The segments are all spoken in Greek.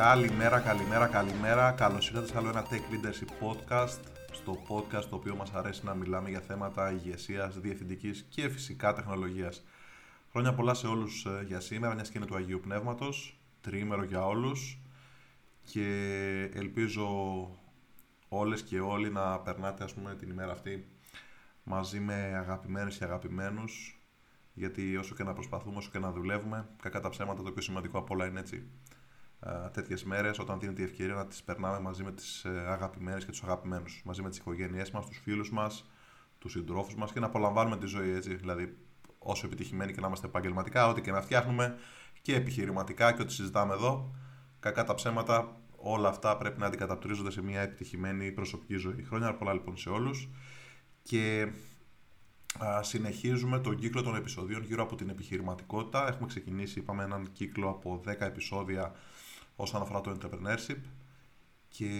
Καλημέρα, καλημέρα, καλημέρα. Καλώς ήρθατε σε άλλο ένα Tech Leadership Podcast. Στο podcast το οποίο μας αρέσει να μιλάμε για θέματα ηγεσίας, διευθυντικής και φυσικά τεχνολογίας. Χρόνια πολλά σε όλους ε, για σήμερα, μιας και είναι του Αγίου Πνεύματος. Τρίμερο για όλους. Και ελπίζω όλες και όλοι να περνάτε ας πούμε την ημέρα αυτή μαζί με αγαπημένες και αγαπημένους γιατί όσο και να προσπαθούμε, όσο και να δουλεύουμε, κακά τα ψέματα, το πιο σημαντικό από όλα είναι έτσι. Τέτοιες μέρες, όταν δίνεται η ευκαιρία να τις περνάμε μαζί με τις ε, αγαπημένες και τους αγαπημένους, μαζί με τις οικογένειές μας, τους φίλους μας, τους συντρόφους μας και να απολαμβάνουμε τη ζωή έτσι. Δηλαδή, όσο επιτυχημένοι και να είμαστε επαγγελματικά, ό,τι και να φτιάχνουμε και επιχειρηματικά και ό,τι συζητάμε εδώ, κακά τα ψέματα, όλα αυτά πρέπει να αντικαταπτρίζονται σε μια επιτυχημένη προσωπική ζωή. Χρόνια πολλά λοιπόν σε όλους. Και συνεχίζουμε τον κύκλο των επεισοδίων γύρω από την επιχειρηματικότητα. Έχουμε ξεκινήσει, είπαμε, έναν κύκλο από 10 επεισόδια όσον αφορά το entrepreneurship και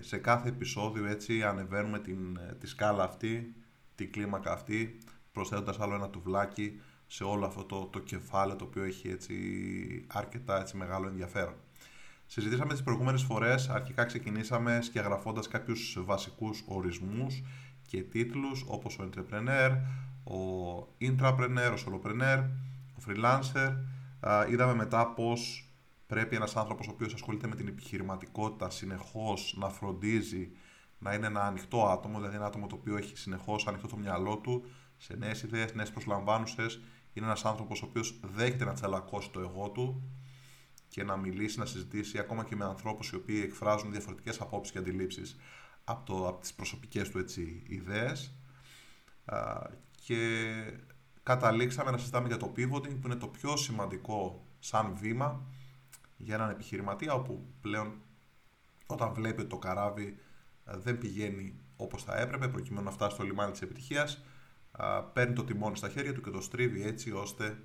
σε κάθε επεισόδιο έτσι ανεβαίνουμε την, τη σκάλα αυτή, την κλίμακα αυτή, προσθέτοντας άλλο ένα τουβλάκι σε όλο αυτό το, το κεφάλαιο το οποίο έχει έτσι αρκετά έτσι μεγάλο ενδιαφέρον. Συζητήσαμε τις προηγούμενες φορές, αρχικά ξεκινήσαμε σκιαγραφώντας κάποιους βασικούς ορισμούς και τίτλους όπως ο entrepreneur, ο intrapreneur, ο solopreneur, ο freelancer. Είδαμε μετά πώς πρέπει ένας άνθρωπος ο οποίος ασχολείται με την επιχειρηματικότητα συνεχώς να φροντίζει να είναι ένα ανοιχτό άτομο, δηλαδή ένα άτομο το οποίο έχει συνεχώς ανοιχτό το μυαλό του σε νέες ιδέες, νέες προσλαμβάνουσες. Είναι ένας άνθρωπος ο οποίος δέχεται να τσαλακώσει το εγώ του και να μιλήσει, να συζητήσει ακόμα και με ανθρώπους οι οποίοι εκφράζουν διαφορετικές απόψεις και αντιλήψεις από, το, από τις προσωπικές του έτσι, ιδέες και καταλήξαμε να συζητάμε για το pivoting που είναι το πιο σημαντικό σαν βήμα για έναν επιχειρηματία όπου πλέον όταν βλέπει ότι το καράβι δεν πηγαίνει όπως θα έπρεπε προκειμένου να φτάσει στο λιμάνι της επιτυχίας παίρνει το τιμόνι στα χέρια του και το στρίβει έτσι ώστε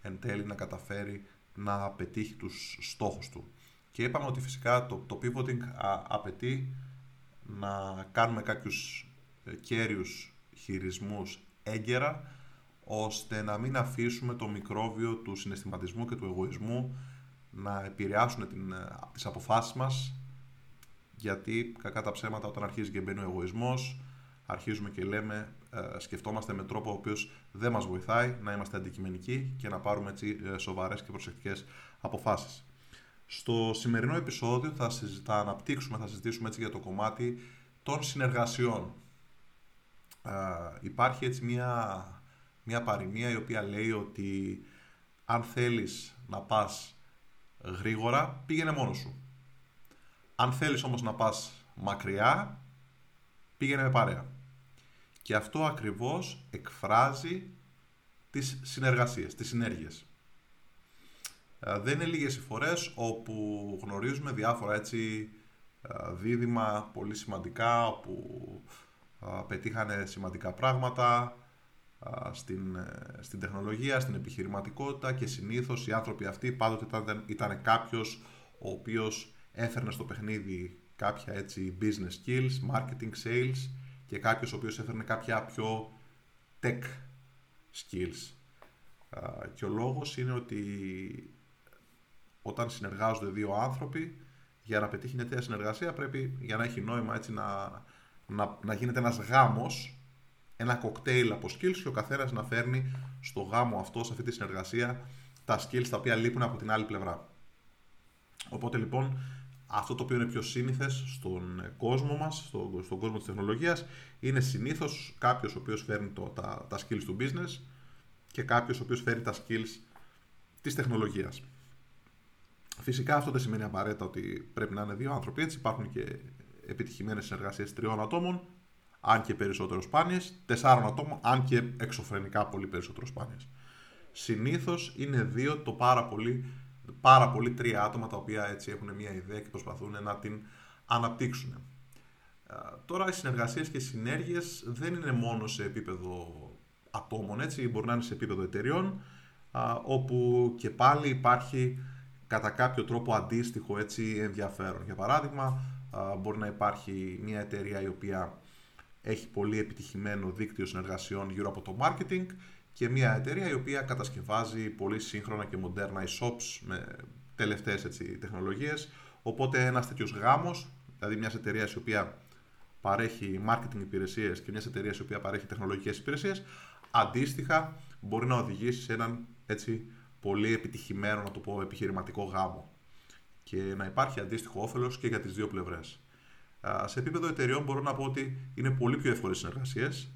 εν τέλει να καταφέρει να πετύχει τους στόχους του. Και είπαμε ότι φυσικά το, το pivoting απαιτεί να κάνουμε κάποιους ε, κέριους χειρισμούς έγκαιρα ώστε να μην αφήσουμε το μικρόβιο του συναισθηματισμού και του εγωισμού να επηρεάσουν την, ε, τις αποφάσεις μας γιατί κακά τα ψέματα όταν αρχίζει και μπαίνει ο εγωισμός αρχίζουμε και λέμε, ε, σκεφτόμαστε με τρόπο ο οποίος δεν μας βοηθάει να είμαστε αντικειμενικοί και να πάρουμε έτσι σοβαρές και προσεκτικές αποφάσεις. Στο σημερινό επεισόδιο θα, συζητά, αναπτύξουμε, θα συζητήσουμε έτσι για το κομμάτι των συνεργασιών. υπάρχει έτσι μια, μια παροιμία η οποία λέει ότι αν θέλεις να πας γρήγορα, πήγαινε μόνος σου. Αν θέλεις όμως να πας μακριά, πήγαινε με παρέα. Και αυτό ακριβώς εκφράζει τις συνεργασίες, τις συνέργειες. Ε, δεν είναι λίγες οι φορές όπου γνωρίζουμε διάφορα έτσι ε, δίδυμα πολύ σημαντικά όπου ε, πετύχανε σημαντικά πράγματα στην, στην τεχνολογία, στην επιχειρηματικότητα και συνήθως οι άνθρωποι αυτοί πάντοτε ήταν, ήταν κάποιος ο οποίος έφερνε στο παιχνίδι κάποια έτσι business skills, marketing sales και κάποιος ο οποίος έφερνε κάποια πιο tech skills. Και ο λόγος είναι ότι όταν συνεργάζονται δύο άνθρωποι, για να πετύχει μια τέτοια συνεργασία πρέπει για να έχει νόημα έτσι να, να, να γίνεται ένας γάμος, ένα κοκτέιλ από skills και ο καθένας να φέρνει στο γάμο αυτό, σε αυτή τη συνεργασία, τα skills τα οποία λείπουν από την άλλη πλευρά. Οπότε λοιπόν αυτό το οποίο είναι πιο σύνηθες στον κόσμο μας, στο, στον κόσμο της τεχνολογίας, είναι συνήθως κάποιος ο οποίος φέρνει το, τα, τα skills του business και κάποιος ο οποίος φέρνει τα skills της τεχνολογίας. Φυσικά αυτό δεν σημαίνει απαραίτητα ότι πρέπει να είναι δύο άνθρωποι. Έτσι υπάρχουν και επιτυχημένες συνεργασίες τριών ατόμων, αν και περισσότερο σπάνιες, τεσσάρων ατόμων, αν και εξωφρενικά πολύ περισσότερο σπάνιες. Συνήθως είναι δύο το πάρα πολύ, πάρα πολύ τρία άτομα τα οποία έτσι έχουν μια ιδέα και προσπαθούν να την αναπτύξουν. Τώρα οι συνεργασίες και οι συνέργειες δεν είναι μόνο σε επίπεδο ατόμων, έτσι, μπορεί να είναι σε επίπεδο εταιριών, όπου και πάλι υπάρχει κατά κάποιο τρόπο αντίστοιχο έτσι ενδιαφέρον. Για παράδειγμα, μπορεί να υπάρχει μια εταιρεία η οποία έχει πολύ επιτυχημένο δίκτυο συνεργασιών γύρω από το marketing και μια εταιρεία η οποία κατασκευάζει πολύ σύγχρονα και μοντέρνα e-shops με τελευταίες έτσι, τεχνολογίες. Οπότε ένας τέτοιος γάμος, δηλαδή μιας εταιρείας η οποία παρέχει marketing υπηρεσίες και μιας εταιρείας η οποία παρέχει τεχνολογικές υπηρεσίες, αντίστοιχα μπορεί να οδηγήσει σε έναν έτσι, πολύ επιτυχημένο, να το πω, επιχειρηματικό γάμο και να υπάρχει αντίστοιχο όφελος και για τις δύο πλευρές. Σε επίπεδο εταιρεών μπορώ να πω ότι είναι πολύ πιο εύκολες συνεργασίες,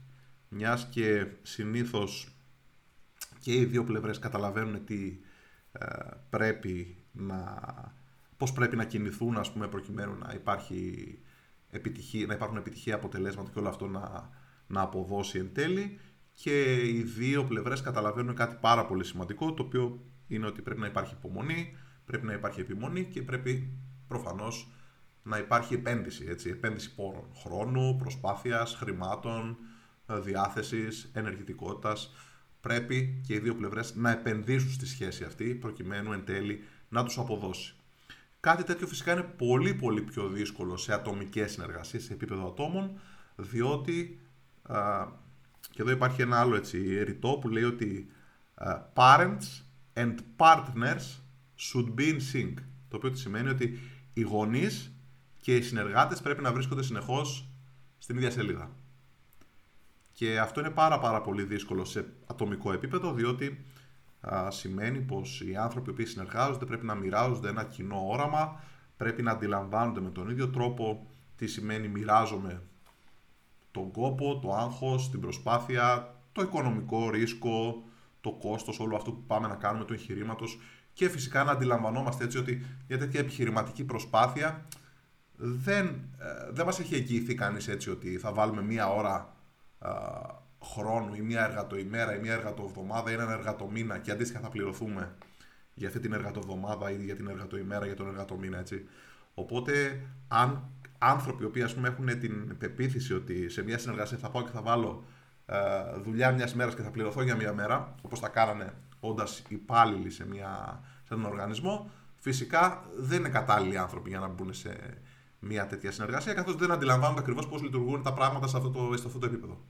μιας και συνήθως και οι δύο πλευρές καταλαβαίνουν τι ε, πρέπει να, πώς πρέπει να κινηθούν ας πούμε, προκειμένου να, υπάρχει επιτυχία, να υπάρχουν επιτυχία αποτελέσματα και όλο αυτό να, να αποδώσει εν τέλει. Και οι δύο πλευρές καταλαβαίνουν κάτι πάρα πολύ σημαντικό το οποίο είναι ότι πρέπει να υπάρχει υπομονή, πρέπει να υπάρχει επιμονή και πρέπει προφανώς να υπάρχει επένδυση, έτσι, επένδυση πόρων, χρόνου, προσπάθειας, χρημάτων, ε, διάθεσης, ενεργητικότητας. Πρέπει και οι δύο πλευρές να επενδύσουν στη σχέση αυτή προκειμένου εν τέλει να τους αποδώσει. Κάτι τέτοιο φυσικά είναι πολύ πολύ πιο δύσκολο σε ατομικές συνεργασίες, σε επίπεδο ατόμων, διότι α, και εδώ υπάρχει ένα άλλο έτσι ρητό που λέει ότι parents and partners should be in sync. Το οποίο σημαίνει ότι οι γονείς και οι συνεργάτες πρέπει να βρίσκονται συνεχώς στην ίδια σελίδα. Και αυτό είναι πάρα πάρα πολύ δύσκολο σε ατομικό επίπεδο, διότι α, σημαίνει πως οι άνθρωποι που συνεργάζονται πρέπει να μοιράζονται ένα κοινό όραμα, πρέπει να αντιλαμβάνονται με τον ίδιο τρόπο τι σημαίνει μοιράζομαι τον κόπο, το άγχος, την προσπάθεια, το οικονομικό ρίσκο, το κόστος, όλο αυτό που πάμε να κάνουμε, του εγχειρήματος και φυσικά να αντιλαμβανόμαστε έτσι ότι μια τέτοια επιχειρηματική προσπάθεια δεν, ε, δεν μας έχει εγγυηθεί κανείς έτσι ότι θα βάλουμε μία ώρα ε, χρόνου ή μία εργατοημέρα ή μία εργατοεβδομάδα ή έναν εργατομήνα και αντίστοιχα θα πληρωθούμε για αυτή την εργατοβδομάδα ή για την εργατοημέρα για τον εργατομήνα έτσι. Οπότε αν άνθρωποι οι οποίοι ας πούμε, έχουν την πεποίθηση ότι σε μια συνεργασία θα πάω και θα βάλω ε, δουλειά μιας μέρας και θα πληρωθώ για μια μέρα, όπως θα κάνανε όντας υπάλληλοι σε, μια, σε έναν οργανισμό, φυσικά δεν είναι κατάλληλοι άνθρωποι για να μπουν σε μια τέτοια συνεργασία, καθώς δεν αντιλαμβάνονται ακριβώς πώς λειτουργούν τα πράγματα σε αυτό το, σε αυτό το επίπεδο.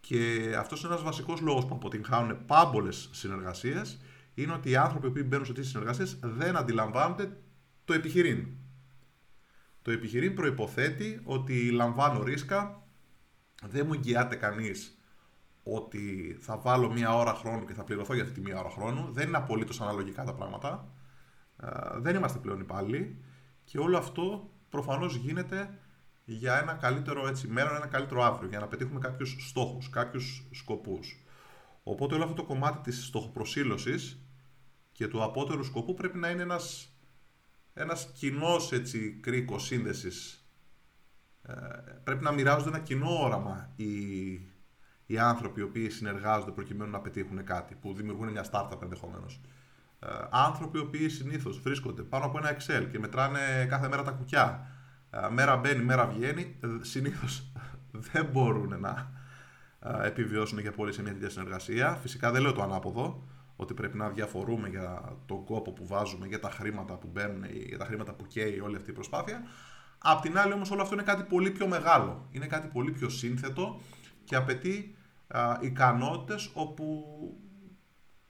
Και αυτός είναι ένας βασικός λόγος που αποτυγχάνουν πάμπολες συνεργασίες, είναι ότι οι άνθρωποι που μπαίνουν σε τέτοιε συνεργασίες δεν αντιλαμβάνονται το επιχειρήν. Το επιχειρήν προϋποθέτει ότι λαμβάνω ρίσκα, δεν μου εγγυάται κανείς ότι θα βάλω μία ώρα χρόνου και θα πληρωθώ για αυτή τη μία ώρα χρόνου. Δεν είναι απολύτως αναλογικά τα πράγματα. Ε, δεν είμαστε πλέον υπάλληλοι και όλο αυτό προφανώς γίνεται για ένα καλύτερο έτσι, μέλλον, ένα καλύτερο αύριο, για να πετύχουμε κάποιους στόχους, κάποιους σκοπούς. Οπότε όλο αυτό το κομμάτι της στοχοπροσύλωσης και του απότερου σκοπού πρέπει να είναι ένας ένας κοινός έτσι κρίκος σύνδεσης. Ε, πρέπει να μοιράζονται ένα κοινό όραμα οι, οι άνθρωποι οι οποίοι συνεργάζονται προκειμένου να πετύχουν κάτι, που δημιουργούν μια startup ενδεχομένως. Ε, άνθρωποι οι οποίοι συνήθως βρίσκονται πάνω από ένα Excel και μετράνε κάθε μέρα τα κουκιά. Ε, μέρα μπαίνει, μέρα βγαίνει. Ε, συνήθως δεν μπορούν να ε, επιβιώσουν για πολύ σε μια τέτοια συνεργασία. Φυσικά δεν λέω το ανάποδο ότι πρέπει να διαφορούμε για τον κόπο που βάζουμε, για τα χρήματα που μπαίνουν, για τα χρήματα που καίει όλη αυτή η προσπάθεια. Απ' την άλλη όμως όλο αυτό είναι κάτι πολύ πιο μεγάλο. Είναι κάτι πολύ πιο σύνθετο και απαιτεί α, ικανότητες όπου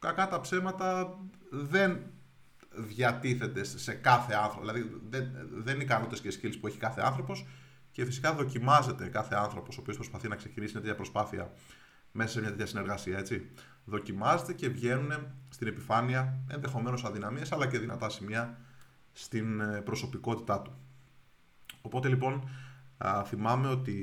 κακά τα ψέματα δεν διατίθεται σε κάθε άνθρωπο. Δηλαδή δεν, δεν είναι ικανότητες και skills που έχει κάθε άνθρωπος και φυσικά δοκιμάζεται κάθε άνθρωπος ο οποίος προσπαθεί να ξεκινήσει μια τέτοια προσπάθεια μέσα σε μια τέτοια συνεργασία. Έτσι δοκιμάζεται και βγαίνουν στην επιφάνεια ενδεχομένως αδυναμίες αλλά και δυνατά σημεία στην ε, προσωπικότητά του. Οπότε λοιπόν θυμάμαι ότι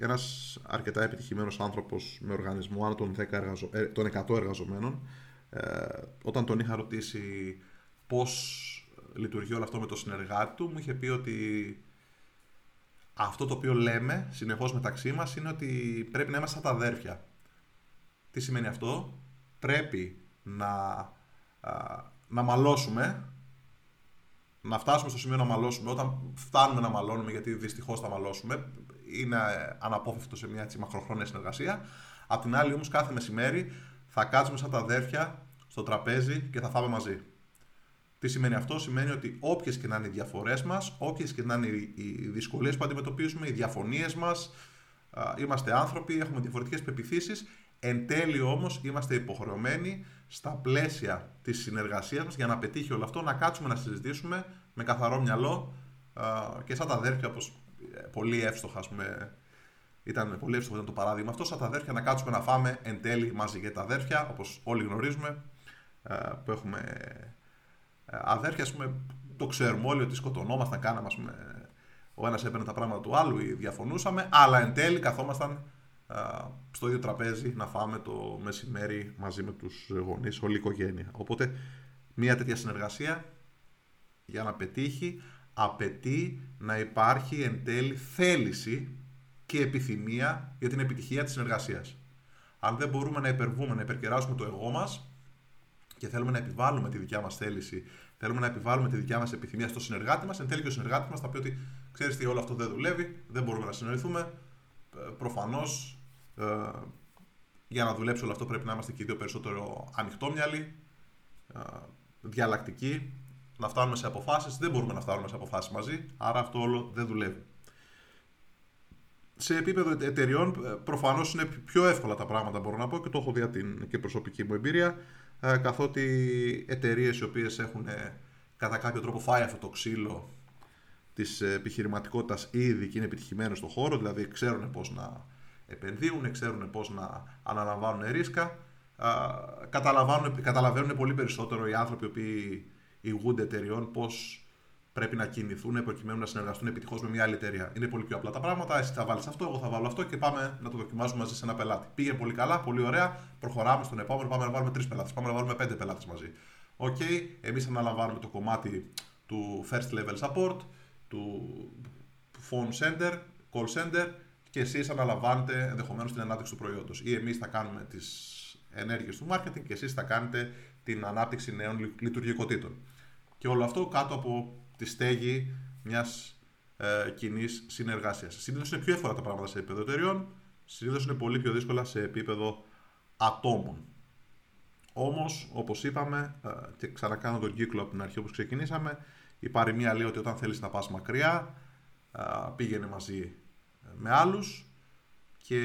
ένας αρκετά επιτυχημένος άνθρωπος με οργανισμό άνω των, 10 εργαζο... Ε, των 100 εργαζομένων ε, όταν τον είχα ρωτήσει πώς λειτουργεί όλο αυτό με το συνεργάτη του μου είχε πει ότι αυτό το οποίο λέμε συνεχώς μεταξύ μας είναι ότι πρέπει να είμαστε σαν τα αδέρφια τι σημαίνει αυτό; Πρέπει να, να μαλώσουμε, να φτάσουμε στο σημείο να μαλώσουμε. Όταν φτάνουμε να μαλώνουμε, γιατί δυστυχώς θα μαλώσουμε, είναι αναπόφευκτο σε μια έτσι, μακροχρόνια συνεργασία. Απ' την άλλη όμως κάθε μεσημέρι θα κάτσουμε σαν τα αδέρφια στο τραπέζι και θα φάμε μαζί. Τι σημαίνει αυτό, σημαίνει ότι όποιες και να είναι οι διαφορές μας, όποιες και να είναι οι δυσκολίες που αντιμετωπίζουμε, οι διαφωνίες μας, είμαστε άνθρωποι, έχουμε διαφορετικές πεπιθήσεις, Εν τέλει όμως είμαστε υποχρεωμένοι στα πλαίσια της συνεργασίας μας για να πετύχει όλο αυτό, να κάτσουμε να συζητήσουμε με καθαρό μυαλό και σαν τα αδέρφια, όπως ε, πολύ εύστοχα, ας πούμε, ήταν πολύ εύστοχο ήταν το παράδειγμα αυτό, σαν τα αδέρφια να κάτσουμε να φάμε εν τέλει μαζί. Γιατί τα αδέρφια, όπως όλοι γνωρίζουμε, που έχουμε ε, αδέρφια, ας πούμε, το ξέρουμε όλοι ότι σκοτωνόμασταν, κάναμε, ας πούμε, ο ένας έπαιρνε τα πράγματα του άλλου ή διαφωνούσαμε, αλλά εν τέλει καθόμασταν στο ίδιο τραπέζι να φάμε το μεσημέρι μαζί με τους γονείς, όλη η οικογένεια. Οπότε μια τέτοια συνεργασία για να πετύχει απαιτεί να υπάρχει εν τέλει θέληση και επιθυμία για την επιτυχία της συνεργασίας. Αν δεν μπορούμε να υπερβούμε, να υπερκεράσουμε το εγώ μας και θέλουμε να επιβάλλουμε τη δικιά μας θέληση, θέλουμε να επιβάλλουμε τη δικιά μας επιθυμία στο συνεργάτη μας, εν τέλει και ο συνεργάτης μας θα πει ότι ξέρεις τι όλο αυτό δεν δουλεύει, δεν μπορούμε να συνοηθούμε, ε, προφανώς ε, για να δουλέψει όλο αυτό πρέπει να είμαστε και οι δύο περισσότερο ανοιχτόμυαλοι, ε, διαλλακτικοί, να φτάνουμε σε αποφάσεις. Δεν μπορούμε να φτάνουμε σε αποφάσεις μαζί, άρα αυτό όλο δεν δουλεύει. Σε επίπεδο εταιριών, ε, προφανώς είναι πιο εύκολα τα πράγματα, μπορώ να πω, και το έχω δει την και προσωπική μου εμπειρία, καθότι εταιρείες οι οποίες έχουν κατά κάποιο τρόπο φάει αυτό το ξύλο της επιχειρηματικότητας ήδη και είναι επιτυχημένοι στον χώρο, δηλαδή ξέρουν πώς να επενδύουν, ξέρουν πώς να αναλαμβάνουν ρίσκα. Καταλαβαίνουν, καταλαβαίνουν πολύ περισσότερο οι άνθρωποι οι οποίοι ηγούνται εταιριών πώς πρέπει να κινηθούν προκειμένου να συνεργαστούν επιτυχώς με μια άλλη εταιρεία. Είναι πολύ πιο απλά τα πράγματα. Εσύ θα βάλεις αυτό, εγώ θα βάλω αυτό και πάμε να το δοκιμάζουμε μαζί σε ένα πελάτη. Πήγε πολύ καλά, πολύ ωραία. Προχωράμε στον επόμενο, πάμε να βάλουμε τρεις πελάτες. Πάμε να βάλουμε πέντε πελάτες μαζί. OK, okay, εμείς αναλαμβάνουμε το κομμάτι του first level support, του phone center, call center και εσείς αναλαμβάνετε ενδεχομένως την ανάπτυξη του προϊόντος. Ή εμείς θα κάνουμε τις ενέργειες του marketing και εσείς θα κάνετε την ανάπτυξη νέων λειτουργικότητων. Και όλο αυτό κάτω από τη στέγη μιας ε, κοινής συνεργασίας. Συνήθως είναι πιο εύκολα τα πράγματα σε επίπεδο εταιριών, συνήθως είναι πολύ πιο δύσκολα σε επίπεδο ατόμων. Όμως, όπως είπαμε, ε, και ξανακάνω τον κύκλο από την αρχή όπως ξεκινήσαμε, η παροιμία λέει ότι όταν θέλεις να πας μακριά, ε, πήγαινε μαζί με άλλους και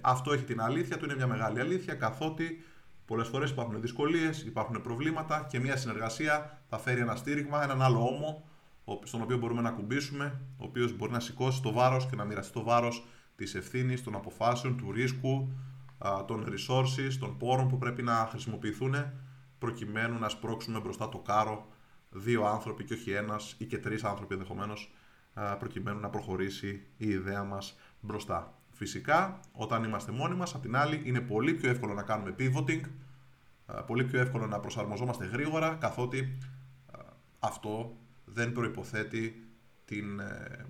αυτό έχει την αλήθεια του, είναι μια μεγάλη αλήθεια καθότι πολλές φορές υπάρχουν δυσκολίες, υπάρχουν προβλήματα και μια συνεργασία θα φέρει ένα στήριγμα, έναν άλλο ώμο στον οποίο μπορούμε να κουμπίσουμε, ο οποίος μπορεί να σηκώσει το βάρος και να μοιραστεί το βάρος της ευθύνης, των αποφάσεων, του ρίσκου, των resources, των πόρων που πρέπει να χρησιμοποιηθούν προκειμένου να σπρώξουμε μπροστά το κάρο δύο άνθρωποι και όχι ένας ή και τρεις άνθρωποι ενδεχομένως προκειμένου να προχωρήσει η ιδέα μας μπροστά. Φυσικά, όταν είμαστε μόνοι μας, απ' την άλλη, είναι πολύ πιο εύκολο να κάνουμε pivoting, πολύ πιο εύκολο να προσαρμοζόμαστε γρήγορα, καθότι αυτό δεν προϋποθέτει την, ε,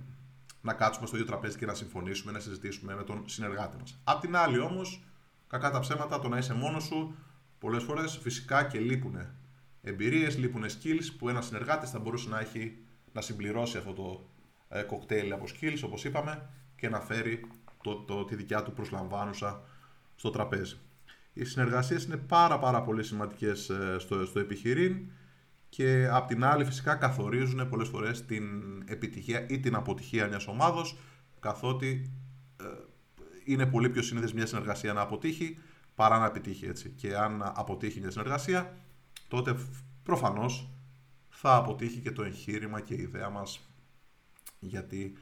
να κάτσουμε στο ίδιο τραπέζι και να συμφωνήσουμε, να συζητήσουμε με τον συνεργάτη μας. Απ' την άλλη όμως, κακά τα ψέματα, το να είσαι μόνος σου, πολλές φορές φυσικά και λείπουν εμπειρίες, λείπουν skills που ένας συνεργάτης θα μπορούσε να έχει να συμπληρώσει αυτό το ε, κοκτέιλ από skills όπως είπαμε και να φέρει το, το, τη δικιά του προσλαμβάνουσα στο τραπέζι. Οι συνεργασίες είναι πάρα πάρα πολύ σημαντικές ε, στο, στο επιχειρήν και απ' την άλλη φυσικά καθορίζουν πολλές φορές την επιτυχία ή την αποτυχία μιας ομάδος καθότι ε, είναι πολύ πιο σύνηθες μια συνεργασία να αποτύχει παρά να επιτύχει έτσι. Και αν αποτύχει μια συνεργασία τότε προφανώς θα αποτύχει και το εγχείρημα και η ιδέα μας γιατί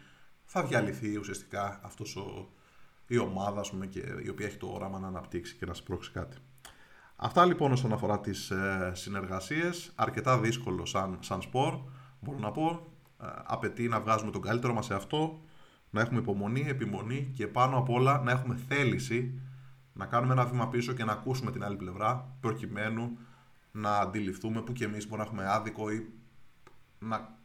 θα διαλυθεί ουσιαστικά αυτός ο, η ομάδα πούμε, και, η οποία έχει το όραμα να αναπτύξει και να σπρώξει κάτι. Αυτά λοιπόν όσον αφορά τις ε, συνεργασίες, αρκετά δύσκολο σαν, σαν σπορ, μπορώ να πω, ε, απαιτεί να βγάζουμε τον καλύτερο μας σε αυτό, να έχουμε υπομονή, επιμονή και πάνω απ' όλα να έχουμε θέληση να κάνουμε ένα βήμα πίσω και να ακούσουμε την άλλη πλευρά προκειμένου να αντιληφθούμε που και εμείς μπορούμε να έχουμε άδικο ή να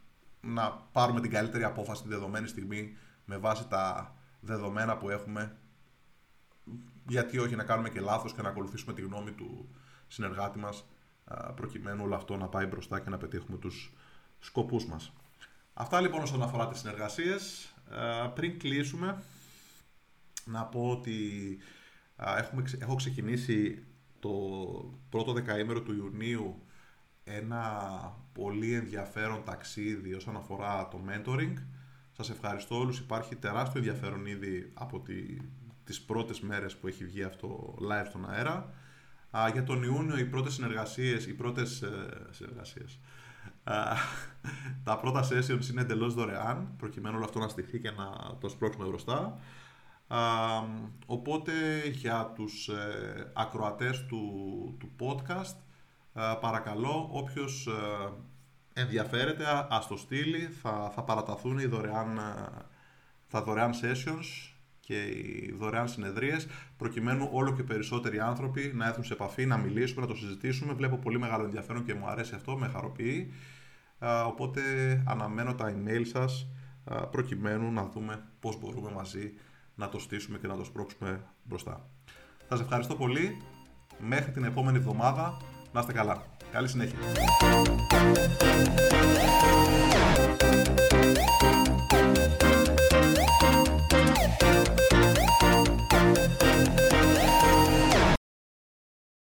να πάρουμε την καλύτερη απόφαση τη δεδομένη στιγμή με βάση τα δεδομένα που έχουμε γιατί όχι να κάνουμε και λάθος και να ακολουθήσουμε τη γνώμη του συνεργάτη μας προκειμένου όλο αυτό να πάει μπροστά και να πετύχουμε τους σκοπούς μας. Αυτά λοιπόν όσον αφορά τις συνεργασίες. Πριν κλείσουμε, να πω ότι έχουμε, έχω ξεκινήσει το πρώτο δεκαήμερο του Ιουνίου ένα πολύ ενδιαφέρον ταξίδι όσον αφορά το mentoring. Σας ευχαριστώ όλους. Υπάρχει τεράστιο ενδιαφέρον ήδη από τη τις πρώτες μέρες που έχει βγει αυτό live στον αέρα. Α, για τον Ιούνιο οι πρώτες συνεργασίες, οι πρώτες ε, συνεργασίες, τα πρώτα sessions είναι εντελώς δωρεάν, προκειμένου όλο αυτό να στηθεί και να το σπρώξουμε μπροστά. οπότε για τους ε, ακροατές του, του podcast, παρακαλώ όποιος ε, ενδιαφέρεται ας το στείλει, θα, θα παραταθούν οι δωρεάν, τα δωρεάν sessions και οι δωρεάν συνεδρίες, προκειμένου όλο και περισσότεροι άνθρωποι να έρθουν σε επαφή, να μιλήσουμε, να το συζητήσουμε. Βλέπω πολύ μεγάλο ενδιαφέρον και μου αρέσει αυτό, με χαροποιεί. Οπότε αναμένω τα email σας προκειμένου να δούμε πώς μπορούμε μαζί να το στήσουμε και να το σπρώξουμε μπροστά. Σας ευχαριστώ πολύ. Μέχρι την επόμενη εβδομάδα. Να είστε καλά. Καλή συνέχεια.